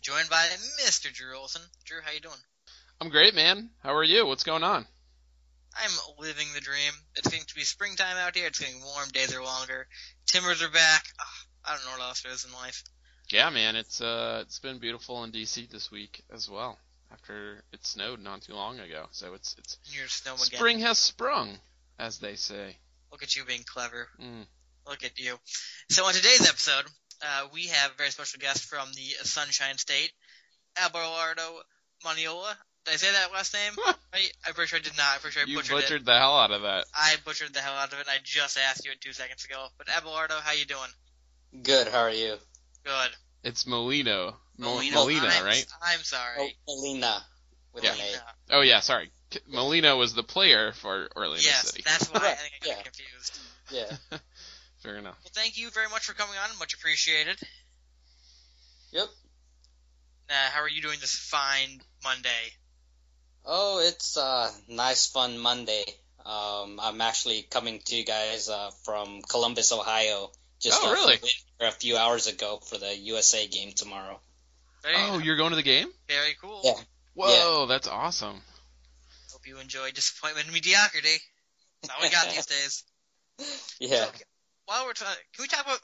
joined by Mr. Drew Olson. Drew, how you doing? I'm great, man. How are you? What's going on? I'm living the dream. It's getting to be springtime out here. It's getting warm. Days are longer. Timbers are back. Oh, I don't know what else there is in life. Yeah, man. It's uh, it's been beautiful in DC this week as well. After it snowed not too long ago, so it's it's You're snowing again. spring has sprung, as they say. Look at you being clever. Mm. Look at you. So on today's episode, uh, we have a very special guest from the Sunshine State, Abelardo Maniola. Did I say that last name? right? I'm pretty sure I did not. I'm pretty sure I You butchered, butchered it. the hell out of that. I butchered the hell out of it. I just asked you it two seconds ago. But Abelardo, how you doing? Good. How are you? Good. It's Molino. Molino, Molina, I'm, right? I'm sorry. Oh, Melina with Yeah. an A. Oh yeah, sorry. Molino was the player for Orlando Yes, City. that's why I think I got Yeah. confused. Yeah. Fair enough. Well, thank you very much for coming on. Much appreciated. Yep. Uh, how are you doing this fine Monday? Oh, it's a nice, fun Monday. Um, I'm actually coming to you guys uh, from Columbus, Ohio. Just Oh, uh, really? flew a few hours ago for the USA game tomorrow. Very, Oh, you're going to the game? very cool. Yeah. Whoa, that's awesome. Hope you enjoy disappointment and mediocrity. That's all we got these days. Yeah. While we're talking, can we talk about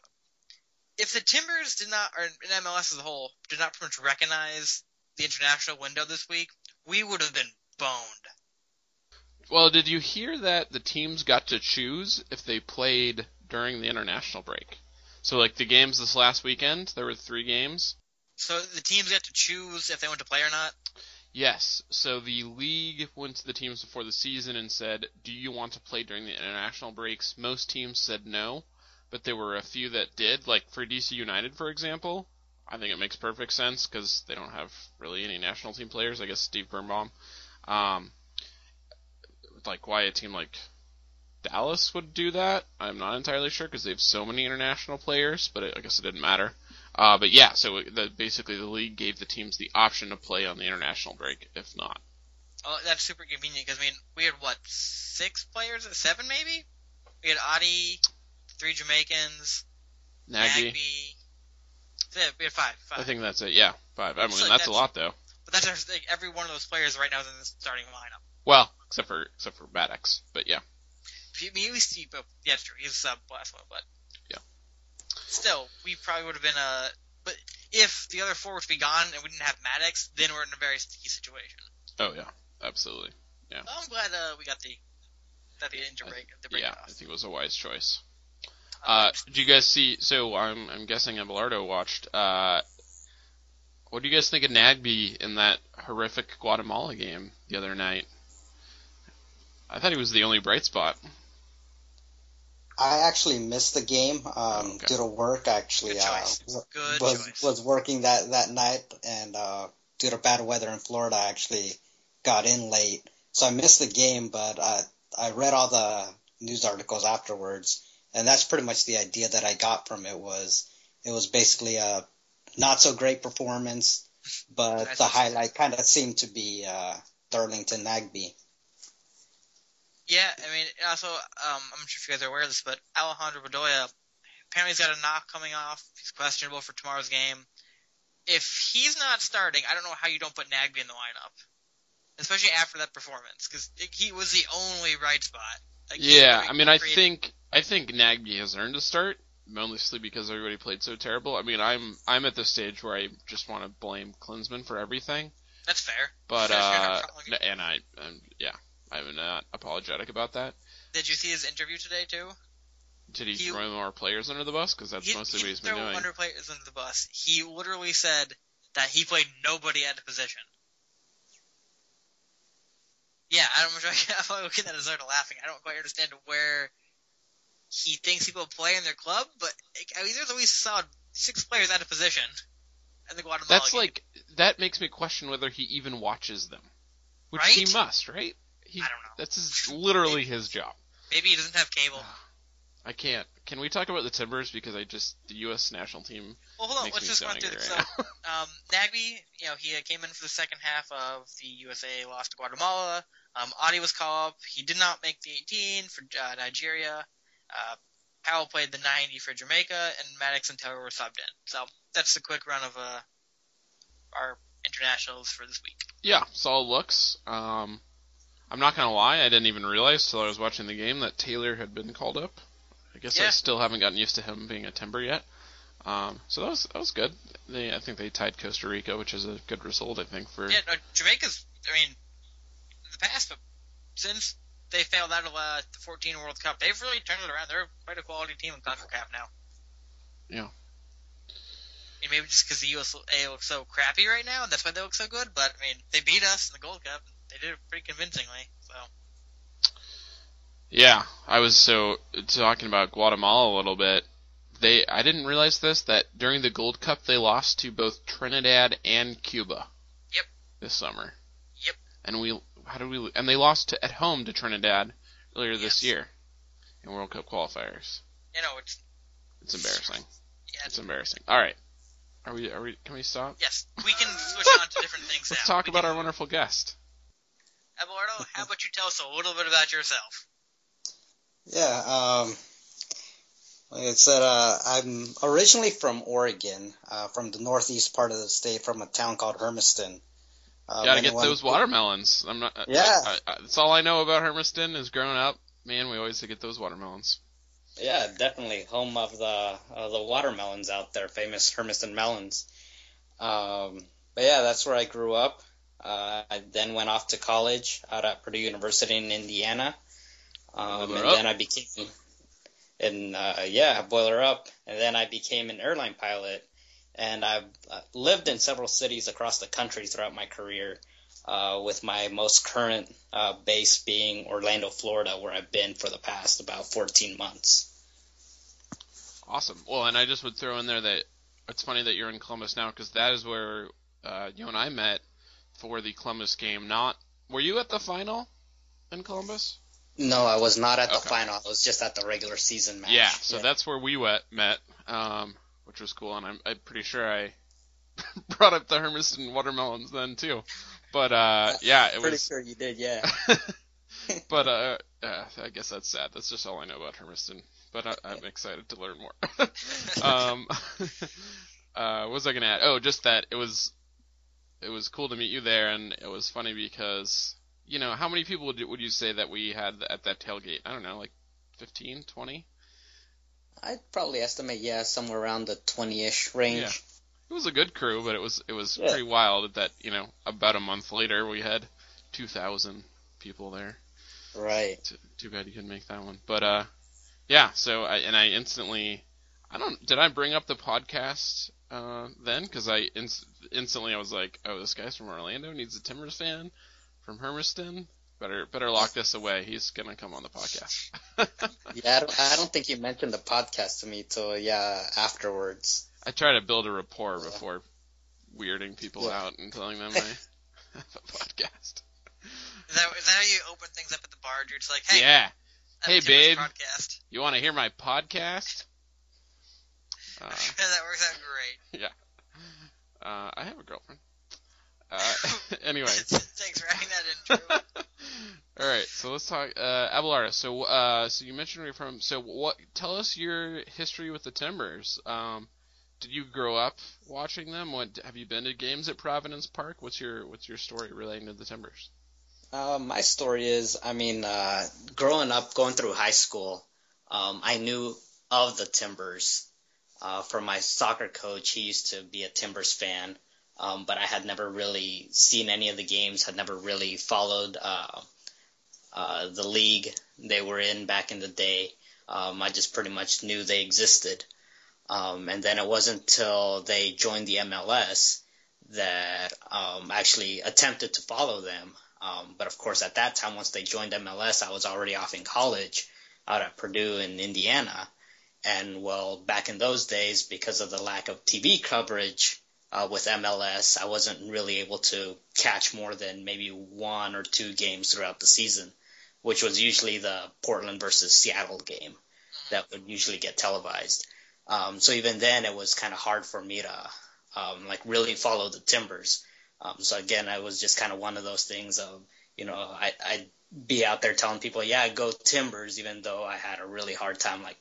if the Timbers did not, or in MLS as a whole, did not pretty much recognize the international window this week, we would have been boned. Well, did you hear that the teams got to choose if they played during the international break? So, like the games this last weekend, there were three games. So the teams got to choose if they want to play or not. Yes. So the league went to the teams before the season and said, "Do you want to play during the international breaks?" Most teams said no, but there were a few that did. Like for DC United, for example, I think it makes perfect sense because they don't have really any national team players. I guess Steve Birnbaum. Um, like why a team like Dallas would do that, I'm not entirely sure because they have so many international players. But it, I guess it didn't matter. Uh, but yeah, so the, basically the league gave the teams the option to play on the international break if not. Oh, that's super convenient because I mean we had what six players, seven maybe. We had Adi, three Jamaicans, Nagy, Nagbe. Yeah, we had five. Five. I think that's it. Yeah, five. I mean, So that's a lot though. but that's like, every one of those players right now is in the starting lineup. Well, except for except for Mattocks, but yeah. I mean, at least he, but yeah, true. He's a sub last one, but Yeah. Still, we probably would have been a. But if the other four were to be gone and we didn't have Mattocks, then we're in a very sticky situation. Oh yeah, absolutely. So I'm glad uh, we got the got the interbreak the break Yeah, off. I think it was a wise choice. Uh, Uh, you guys see? So I'm I'm guessing Abelardo watched. Uh, what do you guys think of Nagbe in that horrific Guatemala game the other night? I thought he was the only bright spot. I actually missed the game um, okay. due to work. Actually, Good uh, w- Good was choice. was working that that night, and uh, due to bad weather in Florida, I actually got in late, so I missed the game. But I I read all the news articles afterwards, and that's pretty much the idea that I got from it was it was basically a not so great performance, but That's the highlight kind of seemed to be uh, Darlington Nagbe. Yeah, I mean, also, um, I'm not sure if you guys are aware of this, but Alejandro Bedoya apparently he's got a knock coming off. He's questionable for tomorrow's game. If he's not starting, I don't know how you don't put Nagbe in the lineup, especially after that performance, because he was the only bright spot. Like, Yeah, really I mean, I created- think I think Nagbe has earned a start, mostly because everybody played so terrible. I mean, I'm I'm at the stage where I just want to blame Klinsmann for everything. that's fair. But You're uh, wrong. and I, um, yeah, I'm not apologetic about that. Did you see his interview today too? Did he, He- throw more players under the bus? Because that's he, mostly he what he's been doing. under players under the bus. He literally said that he played nobody at the position. Yeah, I don't know. I'm looking at that and started laughing. I don't quite understand where he thinks people play in their club, but I mean, there's least solid six players out of position in the Guatemala. That's game. like that makes me question whether he even watches them, which Right? he must, right? He, I don't know. That's his, literally his job. maybe he doesn't have cable. I can't. Can we talk about the Timbers because I just the U.S. national team Well, hold on. Let's just run through this. right So, um, Nagbe, you know, he came in for the second half of the USA loss to Guatemala. Um, Adi was called up. He did not make the 18 for uh, Nigeria. Uh, Powell played the 90 for Jamaica, and Mattocks and Taylor were subbed in. So that's the quick run of uh, our internationals for this week. Yeah, solid looks. Um, I'm not gonna lie, I didn't even realize till I was watching the game that Taylor had been called up. I guess I still haven't gotten used to him being a timber yet. Um, so that was that was good. They, I think they tied Costa Rica, which is a good result. I think for Yeah, no, Jamaica's. I mean, in the past, but since they failed out of uh, the 14 World Cup, they've really turned it around. They're quite a quality team in CONCACAF now. Yeah. Mean, maybe just because the USA looks so crappy right now, and that's why they look so good. But I mean, they beat us in the Gold Cup. They did it pretty convincingly. So Yeah, I was so talking about Guatemala a little bit. They I didn't realize this that during the Gold Cup they lost to both Trinidad and Cuba. Yep. This summer. Yep. And we how did we and they lost to, at home to Trinidad earlier this Yes. year in World Cup qualifiers. you know, it's It's embarrassing. yeah. It's embarrassing. All right. Are we are we can we stop? Yes, we can switch on to different things Let's now. talk We about can- our wonderful guest. Abelardo, how about you tell us a little bit about yourself? Yeah, um, like I said, uh, I'm originally from Oregon, uh, from the northeast part of the state, from a town called Hermiston. Uh, Gotta get those watermelons. I'm not. Yeah. I, I, that's all I know about Hermiston is growing up. Man, we always get those watermelons. Yeah, definitely home of the uh, the watermelons out there, famous Hermiston melons. Um, but yeah, that's where I grew up. Uh, I then went off to college out at Purdue University in Indiana, um, and up. then I became, and uh, yeah, boiler up, and then I became an airline pilot, and I've lived in several cities across the country throughout my career. Uh, with my most current uh, base being Orlando, Florida, where I've been for the past about 14 months. Awesome. Well, and I just would throw in there that it's funny that you're in Columbus now because that is where uh, you and I met for the Columbus game. Not were you at the final in Columbus? No, I was not at the Okay. final. I was just at the regular season match. Yeah. So that's where we wet, met, um, which was cool, and I'm, I'm pretty sure I brought up the Hermiston watermelons then too. But uh, yeah, it pretty was. Pretty sure you did. Yeah. but uh, uh, I guess that's sad. That's just all I know about Hermiston. But I, I'm excited to learn more. um, uh, what was I gonna add? Oh, just that it was it was cool to meet you there, and it was funny because you know how many people would you, would you say that we had at that tailgate? I don't know, like 15, 20? I'd probably estimate yeah somewhere around the 20ish range. Yeah. It was a good crew, but it was it was Yeah. pretty wild that you know about a month later we had 2,000 people there. Right. T- too bad you couldn't make that one. But uh, yeah. So I and I instantly, I don't. Did I bring up the podcast uh then? Because I inst- instantly I was like, oh, this guy's from Orlando needs a Timbers fan from Hermiston. Better better lock this away. He's gonna come on the podcast. Yeah, I don't, I don't think you mentioned the podcast to me till yeah afterwards. I try to build a rapport before weirding people Yeah. out and telling them I have a podcast. Is that, is that how you open things up at the bar? You're just like, hey, yeah. I have a Hey, babe. Podcast. You want to hear my podcast? Uh, that works out great. Yeah, uh, I have a girlfriend. Uh, anyway. Thanks for adding that in, Drew. All right, so let's talk uh, Abelardo. So, uh, so you mentioned you're from. So, what? Tell us your history with the Timbers. Um, did you grow up watching them? What have you been to games at Providence Park? What's your What's your story relating to the Timbers? Uh, my story is, I mean, uh, growing up, going through high school, um, I knew of the Timbers uh, from my soccer coach. He used to be a Timbers fan, um, but I had never really seen any of the games. Had never really followed uh, uh, the league they were in back in the day. Um, I just pretty much knew they existed. Um, and then it wasn't until they joined the MLS that um, actually attempted to follow them. Um, but of course, at that time, once they joined MLS, I was already off in college out at Purdue in Indiana. And well, back in those days, because of the lack of TV coverage uh, with MLS, I wasn't really able to catch more than maybe one or two games throughout the season, which was usually the Portland versus Seattle game that would usually get televised. Um, so even then, it was kind of hard for me to um, like really follow the Timbers. Um, so again, I was just kind of one of those things of, you know, I, I'd be out there telling people, yeah, go Timbers, even though I had a really hard time like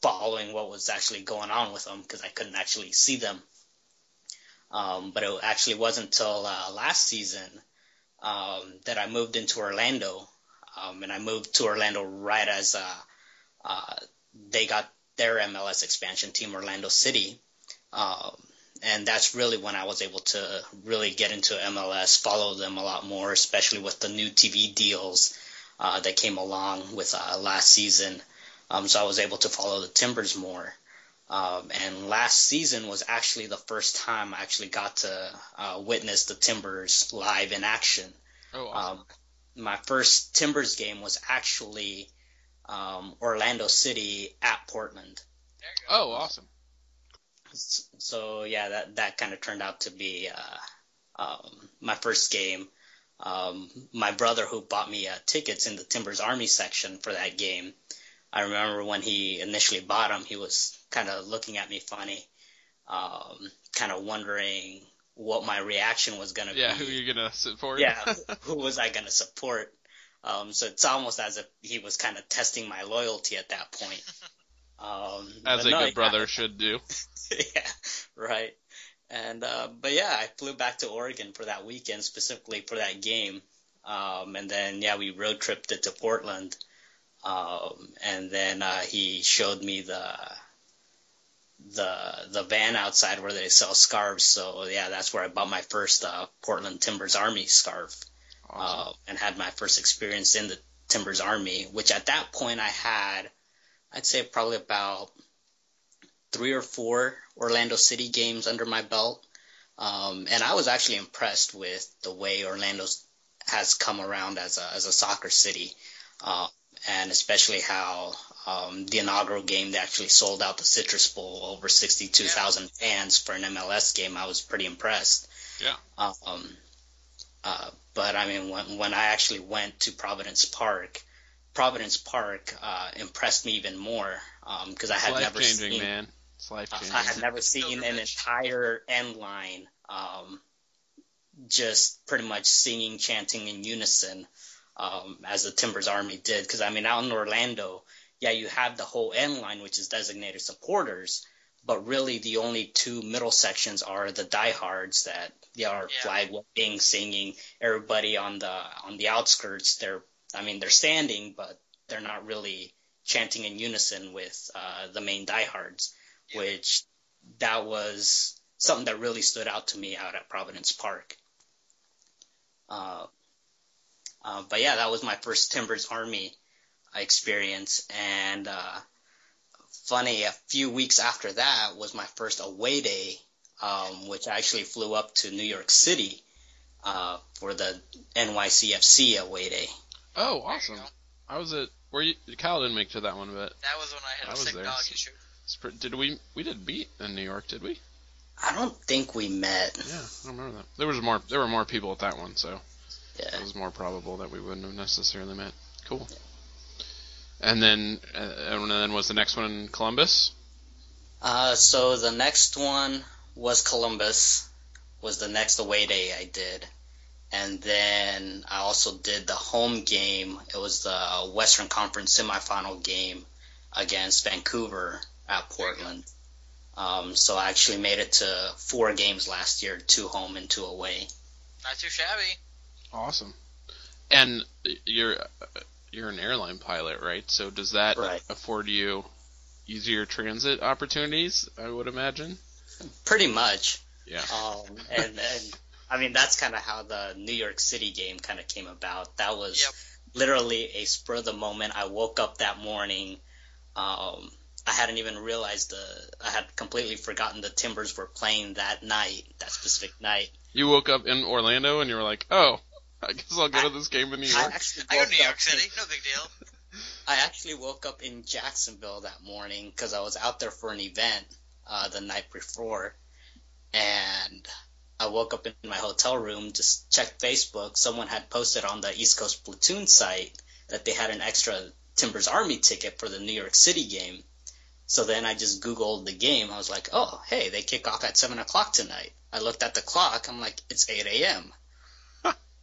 following what was actually going on with them because I couldn't actually see them. Um, but it actually wasn't until uh, last season um, that I moved into Orlando, um, and I moved to Orlando right as uh, uh, they got their MLS expansion team, Orlando City. Um, and that's really when I was able to really get into MLS, follow them a lot more, especially with the new TV deals uh, that came along with uh, last season. Um, so I was able to follow the Timbers more. Um, and last season was actually the first time I actually got to uh, witness the Timbers live in action. Oh, awesome. Um, my first Timbers game was actually um, Orlando City at Portland. There you go. oh, awesome. So yeah, that that kind of turned out to be uh, um, my first game. Um, my brother, who bought me uh, tickets in the Timbers Army section for that game, I remember when he initially bought them, he was kind of looking at me funny, um, kind of wondering what my reaction was going to Yeah, be. Yeah, who are you gonna support? yeah, who was I going to support? Um, so it's almost as if he was kind of testing my loyalty at that point. Um, As a no, good yeah, brother should do. yeah, right. And uh, but yeah, I flew back to Oregon for that weekend, specifically for that game. Um, and then yeah, we road tripped it to Portland. Um, and then uh, he showed me the the the van outside where they sell scarves. So yeah, that's where I bought my first uh, Portland Timbers Army scarf Awesome. uh, and had my first experience in the Timbers Army, which at that point I had, I'd say probably about three or four Orlando City games under my belt. Um, and I was actually impressed with the way Orlando has come around as a, as a soccer city. Uh, and especially how um, the inaugural game they actually sold out the Citrus Bowl over 62,000 fans for an MLS game. I was pretty impressed. Yeah. Um, uh, but I mean, when when I actually went to Providence Park, Providence Park uh, impressed me even more because I It's had life never changing, seen man. It's life uh, changing. I had never seen an entire end line um, just pretty much singing, chanting in unison um, as the Timbers Army did. Because I mean, out in Orlando, yeah, you have the whole end line, which is designated supporters, but really the only two middle sections are the diehards that they are Yeah. flag waving, singing. Everybody on the on the outskirts, they're I mean they're standing, but they're not really chanting in unison with uh, the main diehards, Yeah. which that was something that really stood out to me out at Providence Park. Uh, uh, but yeah, that was my first Timbers Army experience, and uh, funny, a few weeks after that was my first away day, um, which I actually flew up to New York City uh, for the NYCFC away day. oh, awesome. go. I was at where you Kyle didn't make it to that one, but That was when I had I a was sick there. dog issue. did we we did beat in New York? Did we? I don't think we met. Yeah, I don't remember that. There was more. There were more people at that one, so Yeah. it was more probable that we wouldn't have necessarily met. Cool. And then, uh, and then was the next one in Columbus? Uh, so the next one was Columbus, was the next away day I did. And then I also did the home game. It was the Western Conference semifinal game against Vancouver at Portland. Um, so I actually made it to four games last year, two home and two away. Not too shabby. Awesome. And you're uh, you're an airline pilot, right? So does that Right. afford you easier transit opportunities? I would imagine. Pretty much. Yeah. Um, and, and I mean, that's kind of how the New York City game kind of came about. That was Yep. literally a spur of the moment. I woke up that morning. Um, I hadn't even realized the, I had completely forgotten the Timbers were playing that night, that specific night. You woke up in Orlando and you were like, "Oh, I guess I'll go to this game in New I York." actually I go to New York City. No big deal. I actually woke up in Jacksonville that morning because I was out there for an event uh, the night before, and I woke up in my hotel room, just checked Facebook. Someone had posted on the East Coast Platoon site that they had an extra Timbers Army ticket for the New York City game. So then I just Googled the game. I was like, oh, hey, they kick off at 7 o'clock tonight. I looked at the clock. I'm like, it's 8 a.m.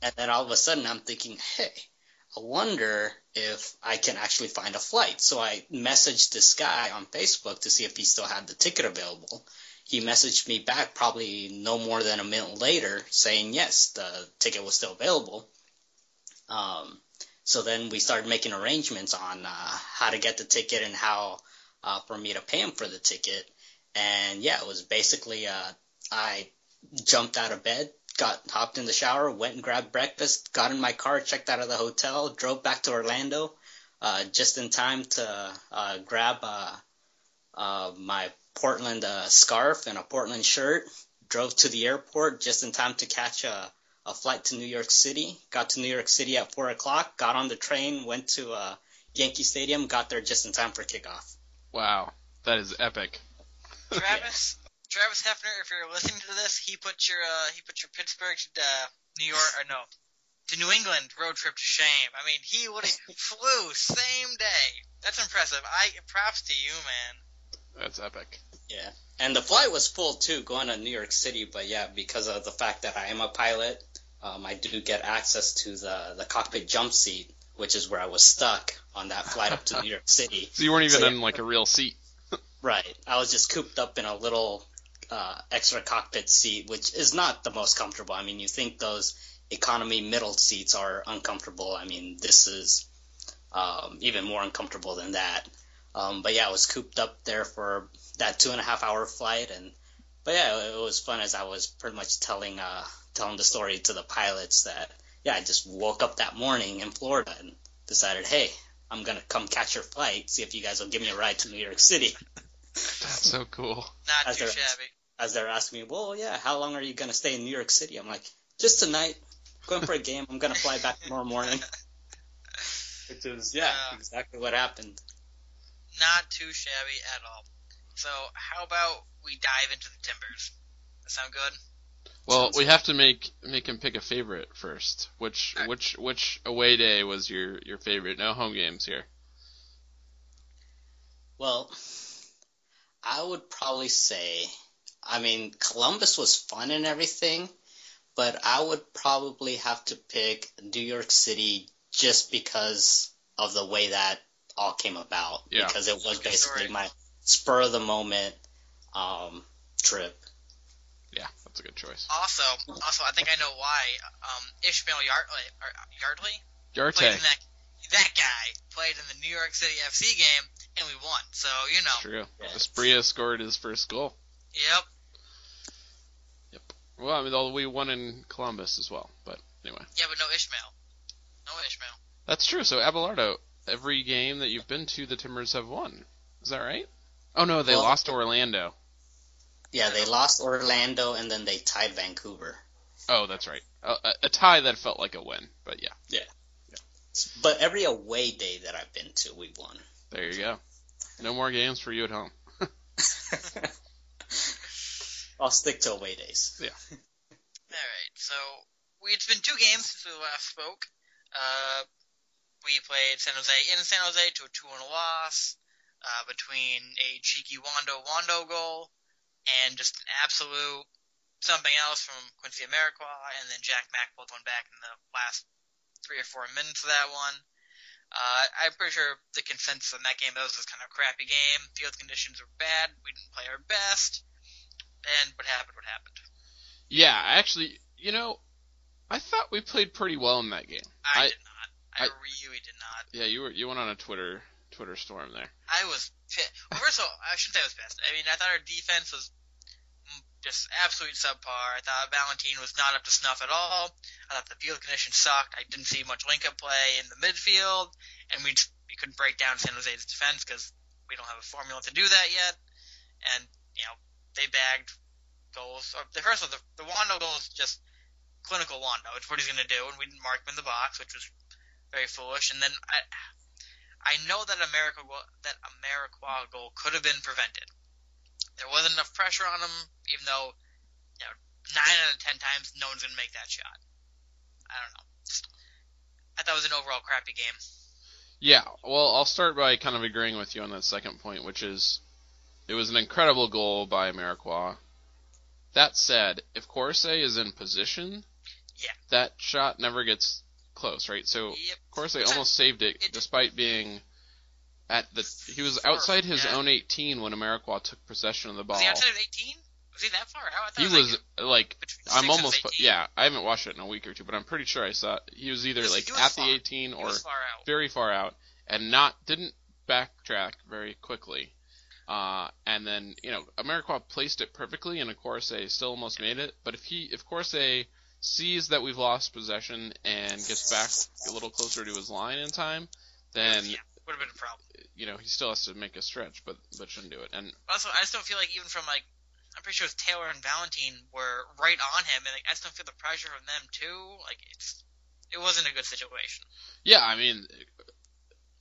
and then all of a sudden I'm thinking, hey, I wonder if I can actually find a flight. So I messaged this guy on Facebook to see if he still had the ticket available. He messaged me back probably no more than a minute later saying yes, the ticket was still available. Um, so then we started making arrangements on uh, how to get the ticket and how uh, for me to pay him for the ticket. And yeah, it was basically uh, I jumped out of bed, got hopped in the shower, went and grabbed breakfast, got in my car, checked out of the hotel, drove back to Orlando, uh, just in time to uh, grab uh, uh, my Portland uh, scarf and a Portland shirt. Drove to the airport just in time to catch a, a flight to New York City. Got to New York City at four o'clock. Got on the train, went to uh, Yankee Stadium, got there just in time for kickoff. Wow, that is epic. Travis, Travis Hefner, if you're listening to this, he put your uh, he put your Pittsburgh to uh, New York or no to New England road trip to shame. I mean, he would have flew same day. That's impressive. I props to you, man. That's epic. Yeah, and the flight was full too, going to New York City. But yeah, because of the fact that I am a pilot, um, I do get access to the the cockpit jump seat, which is where I was stuck on that flight up to New York City. So you weren't even So, in like a real seat. Right. I was just cooped up in a little uh, extra cockpit seat, which is not the most comfortable. I mean, you think those economy middle seats are uncomfortable. I mean, this is um, even more uncomfortable than that. Um, but yeah, I was cooped up there for that two and a half hour flight, and but yeah, it was fun as I was pretty much telling uh, telling the story to the pilots that yeah, I just woke up that morning in Florida and decided, hey, I'm gonna come catch your flight, see if you guys will give me a ride to New York City. That's so cool. Not As too shabby. As they're asking me, well, yeah, how long are you going to stay in New York City? I'm like, just tonight. Going for a game. I'm going to fly back tomorrow morning. Which is, yeah, Yeah. exactly what happened. Not too shabby at all. So how about we dive into the Timbers? That sound good? Well, Sounds we have to make make him pick a favorite first. Which which which away day was your your favorite? No home games here. Well, I would probably say, I mean, Columbus was fun and everything, but I would probably have to pick New York City just because of the way that all came about. Yeah. Because it was Good basically story. my spur of the moment um, trip. Yeah, that's a good choice. Also, also, I think I know why. Um, Ishmael Yartey, or Yartey played in that. That guy played in the New York City FC game, and we won. So you know. True. Yeah. Asprilla scored his first goal. Yep. Well, I mean, although we won in Columbus as well. But anyway, Yeah, but no Ishmael. No Ishmael. that's true. So Abelardo, every game that you've been to, the Timbers have won. Is that right? Oh no, they Well- lost to Orlando. Yeah, they lost Orlando and then they tied Vancouver. Oh, that's right. A, a, a tie that felt like a win. But yeah. yeah, But every away day that I've been to, we won. there you go. No more games for you at home. I'll stick to away days. Yeah. All right. So we, it's been two games since we last spoke. Uh, we played San Jose in San Jose to a two-one loss uh, between a cheeky Wondo Wondo goal and just an absolute something else from Quincy Amarikwa, and then Jack Mack pulled one back in the last three or four minutes of that one. Uh, I'm pretty sure the consensus on that game that was just kind of a crappy game. Field conditions were bad. We didn't play our best, and what happened? What happened? Yeah, actually, you know, I thought we played pretty well in that game. I, I- did not. I, I- really did not. Yeah, you were you went on a Twitter Twitter storm there. I was pissed. Well, first of all, I shouldn't say I was pissed. I mean, I thought our defense was just absolute subpar. I thought Valentine was not up to snuff at all. I thought the field conditions sucked. I didn't see much link-up play in the midfield, and we just, we couldn't break down San Jose's defense because we don't have a formula to do that yet. And you know, they bagged goals. Or the first one, the, the Wondo goal was just clinical Wondo. It's what he's going to do, and we didn't mark him in the box, which was very foolish. And then I, I know that America that Amarikwa goal could have been prevented. There wasn't enough pressure on him, even though you know nine out of ten times no one's gonna make that shot. I don't know. I thought it was an overall crappy game. Yeah, well, I'll start by kind of agreeing with you on that second point, which is it was an incredible goal by Amarikwa. That said, if Kwarasey is in position, Yeah. that shot never gets close, right? So Yep. of course they It's almost saved it, it- despite being at the he was outside his yeah. own 18 when Amarikwa took possession of the ball. Was he outside of 18? Was he that far out? I thought He was like, like I'm almost yeah I haven't watched it in a week or two, but I'm pretty sure I saw he was either like was at far. the 18 or far very far out and not didn't backtrack very quickly. Uh, and then you know Amarikwa placed it perfectly, and of course they still almost made it. But if he, if Kwarasey sees that we've lost possession and gets back a little closer to his line in time, then yeah, would have been a problem. you know he still has to make a stretch, but but shouldn't do it. And Also, I just don't feel like even from like I'm pretty sure Taylor and Valentine were right on him, and like, I just don't feel the pressure from them too. Like it's it wasn't a good situation. yeah, I mean,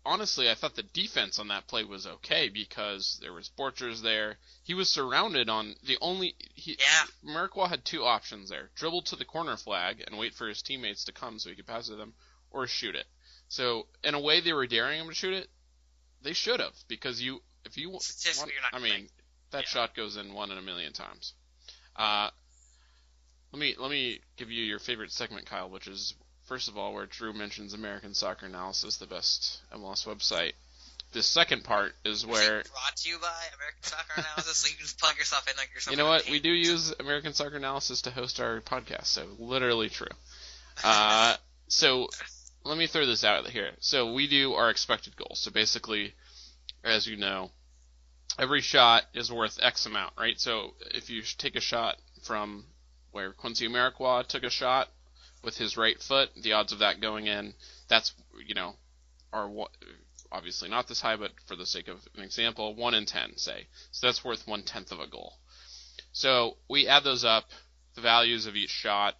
honestly, I thought the defense on that play was okay because there was Borchers there. He was surrounded on the only he. Yeah, Merkwa had two options there: dribble to the corner flag and wait for his teammates to come so he could pass to them, or shoot it. So in a way, they were daring him to shoot it. They should have because you, if you, want, I mean, that yeah. shot goes in one in a million times. Uh, let me let me give you your favorite segment, Kyle, which is first of all where Drew mentions American Soccer Analysis, the best MLS website. The second part is where Is brought to you by American Soccer Analysis, so you can just plug yourself in like you're You know what? We do use American Soccer Analysis to host our podcast, so literally true. Uh, so let me throw this out here. So we do our expected goals. So basically, as you know, every shot is worth X amount, right? So if you take a shot from where Quincy Amarikwa took a shot with his right foot, the odds of that going in, that's you know, are what obviously not this high, but for the sake of an example, one in ten, say. So that's worth one tenth of a goal. So we add those up. The values of each shot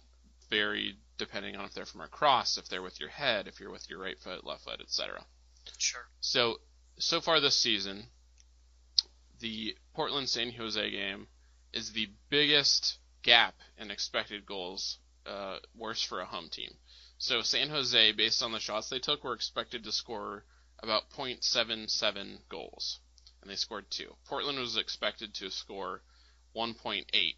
vary depending on if they're from a cross, if they're with your head, if you're with your right foot, left foot, etc. Sure. So so far this season, the Portland San Jose game is the biggest gap in expected goals, uh, worse for a home team. So San Jose, based on the shots they took, were expected to score about 0.77 goals, and they scored two. Portland was expected to score 1.8,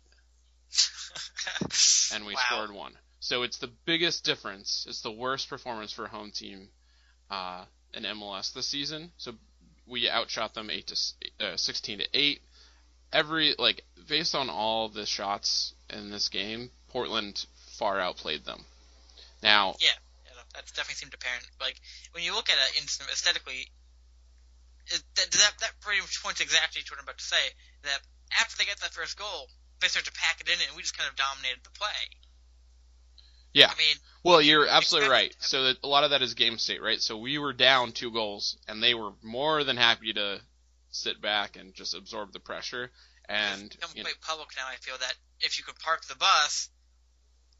and we wow. scored one. So it's the biggest difference. It's the worst performance for a home team uh, in MLS this season. So we outshot them eight to uh, 16 to eight. Every like based on all the shots in this game, Portland far outplayed them. Now, Yeah, yeah, that definitely seemed apparent. Like when you look at it aesthetically, it, that, that that pretty much points exactly to what I'm about to say. That after they get that first goal, they start to pack it in, and we just kind of dominated the play. Yeah. I mean, Well, you're absolutely right. So that a lot of that is game state, right? So we were down two goals, and they were more than happy to sit back and just absorb the pressure. And you know, quite public now. I feel that if you could park the bus,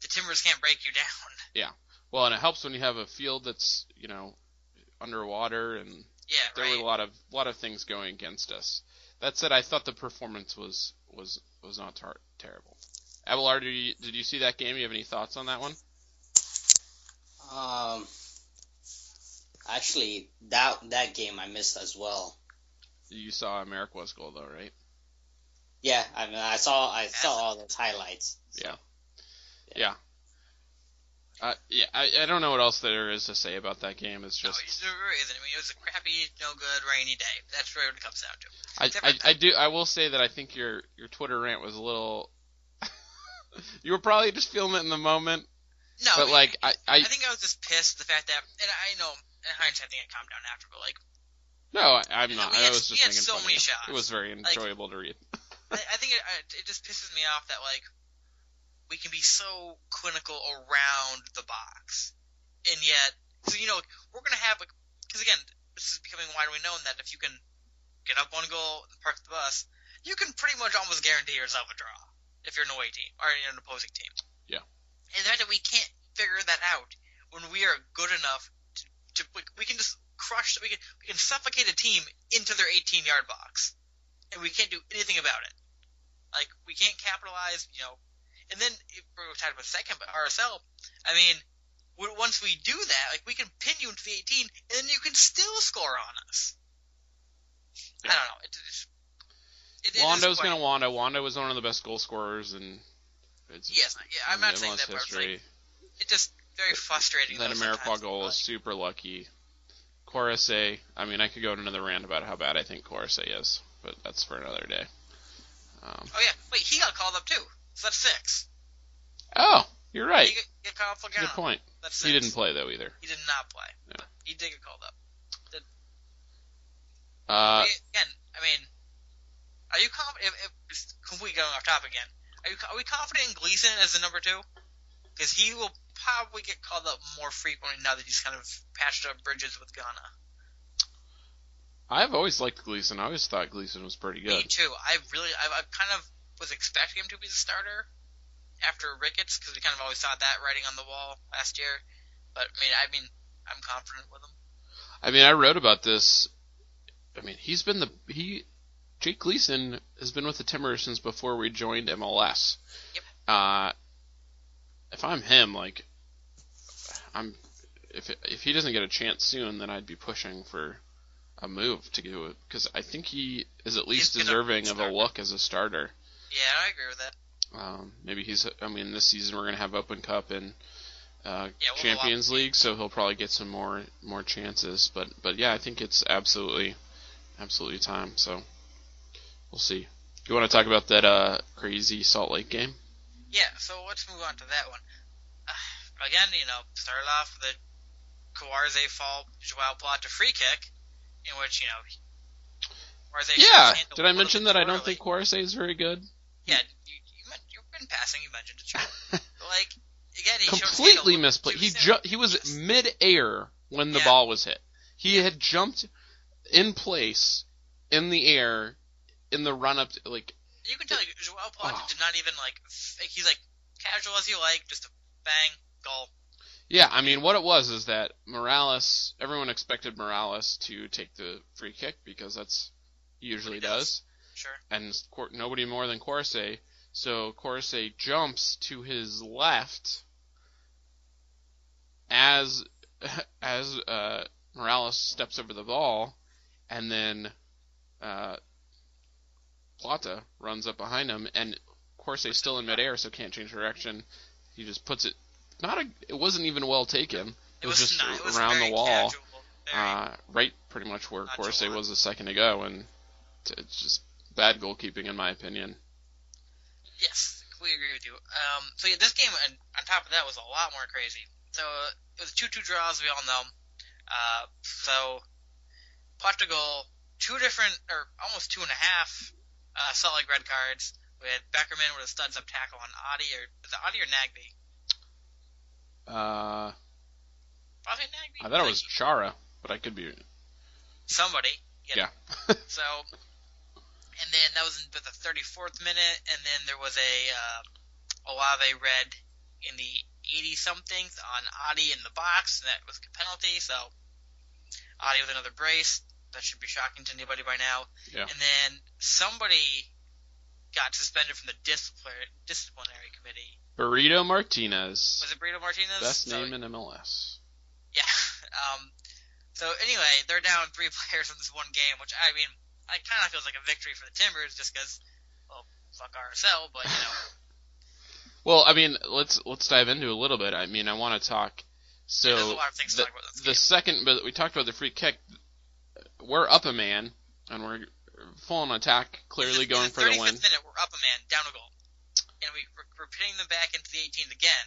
the Timbers can't break you down. Yeah. Well, and it helps when you have a field that's you know underwater, and Yeah, there right. were a lot of lot of things going against us. That said, I thought the performance was was was not tar- terrible. Abelard, did you, did you see that game? You have any thoughts on that one? Um, actually, that that game I missed as well. You saw Amarikwa's goal though, right? Yeah, I mean, I saw I saw all those highlights. Yeah. Yeah. Uh, yeah, I, I don't know what else there is to say about that game. It's No, just there really isn't. I mean, it was a crappy, no good, rainy day. That's really what it comes down to. I, I, I do I will say that I think your your Twitter rant was a little. you were probably just feeling it in the moment, No, but like I, I I think I was just pissed the fact that, and I know in hindsight, I think I calmed down after, but like, no I, I'm not. We I had- was we just had making so fun of many shots. It was very enjoyable to read. I, I think it, it just pisses me off that like we can be so clinical around the box, and yet, so you know, we're gonna have like, because again, this is becoming widely known that if you can get up one goal and park the bus, you can pretty much almost guarantee yourself a draw if you're an away team or you're an opposing team. Yeah. And the fact that we can't figure that out when we are good enough to, to we, we can just crush, we can we can suffocate a team into their 18 yard box, and we can't do anything about it. Like we can't capitalize, you know. And then if we're talking about second, but RSL, I mean, once we do that, like we can pin you into the 18, and then you can still score on us. I don't know. It, it's, it, it is Wondo's quite- gonna Wondo. Wondo was one of the best goal scorers and it's Yes, yeah. I'm not saying that, but it's like, it just very frustrating. That Amarikwa goal is super lucky. Kwarasey, I mean, I could go into another rant about how bad I think Kwarasey is, but that's for another day. Um, Oh yeah, wait, he got called up too. So that's six. oh, you're right. He got, he got called up Good point. That's six. He didn't play though either. He did not play. No. He did get called up. Uh, again, I mean, are you confident? If, if completely going off topic again, are you are we confident in Gleeson as the number two? Because he will probably get called up more frequently now that he's kind of patched up bridges with Ghana. I've always liked Gleeson. I always thought Gleeson was pretty good. Me too. I really, I, I kind of was expecting him to be the starter after Ricketts because we kind of always saw that writing on the wall last year. But I mean, I mean, I'm confident with him. I mean, I wrote about this. I mean, he's been the he. Jake Gleeson has been with the Timbers since before we joined MLS. Yep. Uh, if I'm him, like, I'm if if he doesn't get a chance soon, then I'd be pushing for a move to do it because I think he is at least deserving of a look as a starter. Yeah, I agree with that. Um, maybe he's. I mean, this season we're gonna have Open Cup and uh, Yeah, we'll have a lot Champions League, so he'll probably get some more more chances. But but yeah, I think it's absolutely absolutely time. So we'll see. You want to talk about that uh, crazy Salt Lake game? Yeah, so let's move on to that one. Uh, again, you know, started off with a Kwarasey fall Joao Plata free kick, in which, you know, Kwarasey Yeah. Did I mention that I don't early. think Kwarasey is very good? Yeah, you, you, you've been passing, you mentioned it, sure. like, again, he showed his hand a Completely misplayed. He ju- he was Yes. mid-air when the Yeah. ball was hit. He had jumped in place in the air in the run up like You can tell Joao Plata Oh. did not even, like, he's like, casual as you like, just a bang, goal. Yeah, I mean, what it was is that Morales, everyone expected Morales to take the free kick because that's usually does. does, Sure. and Cor- nobody more than Kwarasey. So Kwarasey jumps to his left as as uh, Morales steps over the ball, and then uh, Plata runs up behind him, and Kwarasey's still in midair, so can't change direction. He just puts it. Not a. It wasn't even well taken. It was was, just not, it was around the wall, Casual, Uh, right, pretty much where Kwarasey was a second ago, and it's just bad goalkeeping in my opinion. Yes, completely agree with you. Um, so yeah, this game, on top of that, was a lot more crazy. So uh, it was a two-two draw, as we all know. Uh, so Portugal, two different, or almost two and a half, uh, solid red cards. We had Beckerman with a studs up tackle on Adi, or it Adi or Nagby? Uh, Probably Nagby. I thought it was Chara, but I could be. somebody. Yeah. So, and then that was in the 34th minute, and then there was a uh, Olave red in the 80 something on Adi in the box, and that was a penalty. So, Adi with another brace. That should be shocking to anybody by now. Yeah. And then somebody got suspended from the disciplinary, disciplinary committee. Burrito Martinez, Was it Brito Martinez? best So- name in MLS. Yeah. Um, so anyway, they're down three players in this one game, which I mean, I kind of feels like a victory for the Timbers, just because, well, fuck RSL, but you know, Well, I mean, let's let's dive into a little bit. I mean, I want to talk. So there's a lot of things to the, talk about this the game. second, but we talked about the free kick. We're up a man, and we're full on attack, clearly in the, going in for the the 35th win. minute, we're up a man, down a goal, and we we're, we're pitting them back into the 18th again,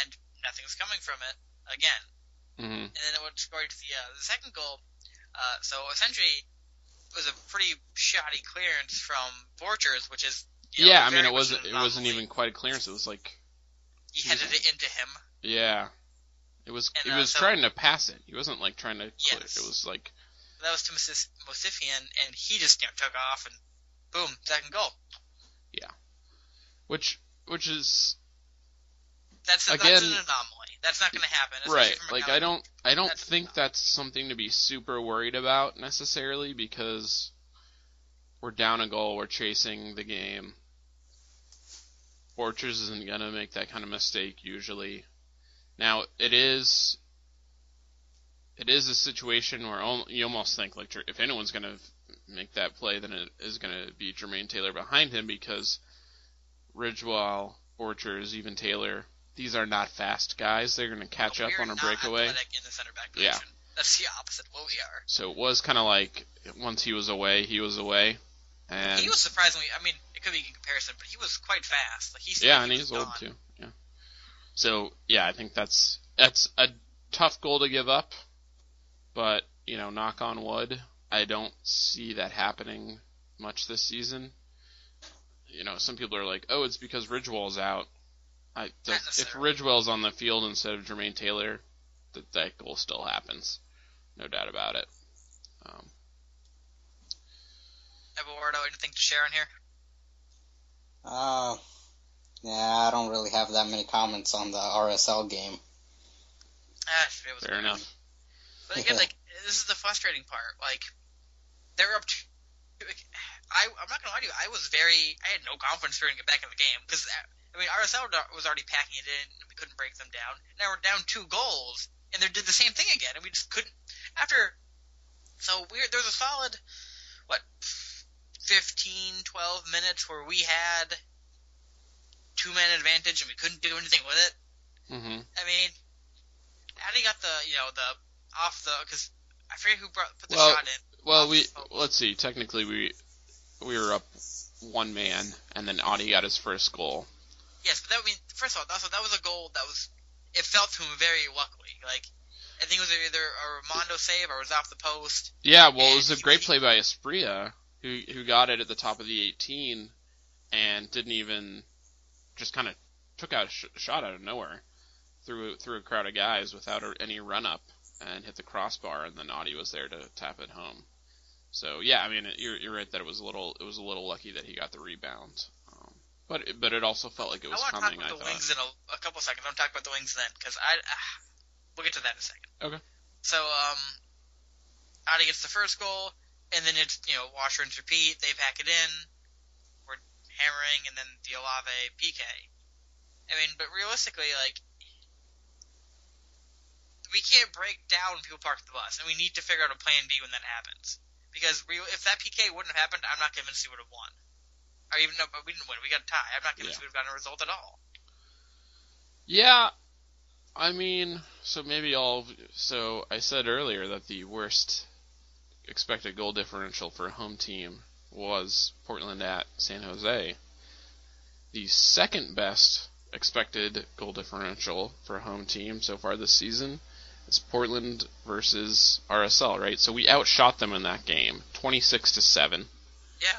and nothing's coming from it again. hmm And then it went going to the uh, the second goal. Uh, so essentially, it was a pretty shoddy clearance from Borchers, which is you know, yeah, I mean, it wasn't it wasn't even quite a clearance. It was like, He headed it into him. yeah, it was And, it uh, was so- trying to pass it. He wasn't like trying to. clear Yes. It was like, That was to Movsisyan, and he just you know took off and boom, second goal. Yeah, which which is That's a, Again- that's an anomaly. That's not going to happen. right. Like I don't I don't That's think that's something to be super worried about necessarily because we're down a goal, we're chasing the game. Borchers isn't gonna make that kind of mistake usually. Now it is it is a situation where you almost think like if anyone's gonna make that play, then it is gonna be Jermaine Taylor behind him because Ridgewell, Borchers, even Taylor these are not fast guys. They're going to catch But up on a breakaway. athletic in the center back Yeah. That's the opposite of what we are. So it was kind of like once he was away, he was away, and he was surprisingly. I mean, it could be in comparison, but he was quite fast. Like he's yeah, he and was he's old gone. too. Yeah. So yeah, I think that's that's a tough goal to give up, but you know, knock on wood, I don't see that happening much this season. You know, some people are like, "Oh, it's because Ridgewell's out." I Not if necessarily. Ridgewell's on the field instead of Jermaine Taylor, that that goal still happens, no doubt about it. Um, Eduardo, anything to share on here? Uh, yeah, I don't really have that many comments on the RSL game. Ah, it was fair good. enough. But again, like this is the frustrating part. Like they're up to. I, I'm not gonna lie to you. I was very. I had no confidence for them to get back in the game because I mean RSL was already packing it in and we couldn't break them down. Now we're down two goals and they did the same thing again and we just couldn't. After so we there's a solid what 15, 12 minutes where we had two man advantage and we couldn't do anything with it. Mm-hmm. I mean, Adi got the you know the off the because I forget who brought put the Well, shot in. Well, we let's see. Technically, we we were up one man, and then Adi got his first goal. Yes, but that I mean, first of all, also that was a goal that was it felt to him very luckily. Like I think it was either a Rimando save or it was off the post. Yeah, well, it was a great play by Asprilla, who who got it at the top of the 18, and didn't even just kind of took out a sh- shot out of nowhere through through a crowd of guys without a, any run up and hit the crossbar, and then Adi was there to tap it home. So yeah, I mean, you're you're right that it was a little it was a little lucky that he got the rebound. But it, but it also felt like it was coming. I want to talk about I the thought. wings in a, a couple seconds. I'm talk about the wings then because I ah, we'll get to that in a second. Okay. So um, Adi gets the first goal, and then it's you know wash rinse repeat. They pack it in. We're hammering, and then the Olave PK. I mean, but realistically, like we can't break down people park the bus, and we need to figure out a plan B when that happens. Because real, if that PK wouldn't have happened, I'm not convinced we would have won. Or even though we didn't win, we got a tie. I'm not convinced Yeah. we've gotten a result at all. Yeah, I mean, so maybe all. So I said earlier that the worst expected goal differential for a home team was Portland at San Jose. The second best expected goal differential for a home team so far this season is Portland versus RSL, right? So we outshot them in that game, 26 to 7. Yeah.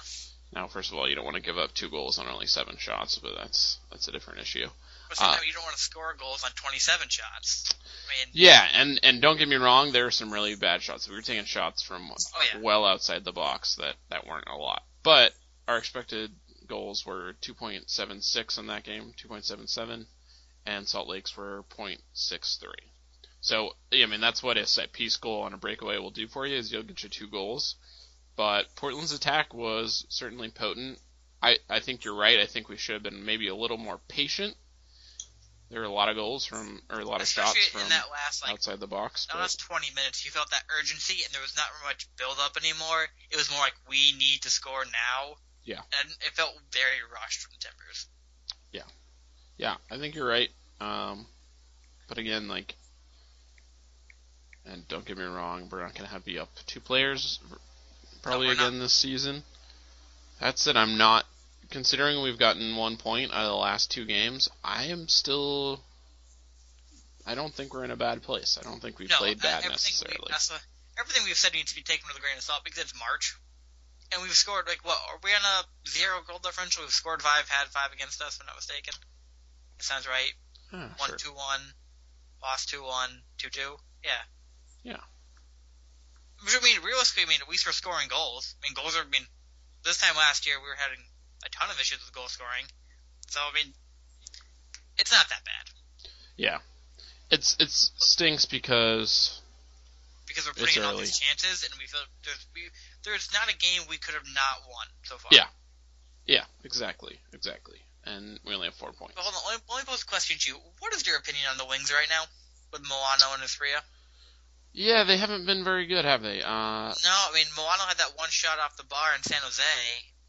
Now, first of all, you don't want to give up two goals on only seven shots, but that's that's a different issue. But Uh, you don't want to score goals on 27 shots. I mean, Yeah, and and don't get me wrong, there were some really bad shots. We were taking shots from Oh, yeah. well outside the box that that weren't a lot. But our expected goals were 2.76 in that game, 2.77, and Salt Lake's were 0.63. So, yeah, I mean, that's what a set piece goal on a breakaway will do for you is you'll get you two goals. But Portland's attack was certainly potent. I, I think you're right. I think we should have been maybe a little more patient. There were a lot of goals from, or a lot of especially shots from that last like outside the box. that But last 20 minutes, you felt that urgency, and there was not much build up anymore. It was more like we need to score now. Yeah. And it felt very rushed from the Timbers. Yeah, yeah, I think you're right. Um, but again, like, and don't get me wrong, we're not going to have be up two players probably we're not. again this season. That said, I'm not considering we've gotten one point out of the last two games. I am still. I don't think we're in a bad place. I don't think we no, played bad everything necessarily. We, that's the, everything we've said needs to be taken with a grain of salt because it's March, and we've scored like what? Are we on a zero goal differential? We've scored five, had five against us, if I'm not mistaken. That sounds right. Yeah, One sure. two one, lost two one, two two. Yeah. Yeah. Which I mean, realistically, I mean, at least we're scoring goals. I mean, goals are. I mean, this time last year we were having a ton of issues with goal scoring. So I mean, it's not that bad Yeah, it's it's stinks because because we're putting in all these chances, and we feel there's we, there's not a game we could have not won so far. Yeah. yeah, exactly, exactly, and we only have four points. But hold on, let me, let me pose a question to you. What is your opinion on the Wings right now with Melano and Asprilla? Yeah, they haven't been very good, have they? Uh, No, I mean Melano had that one shot off the bar in San Jose.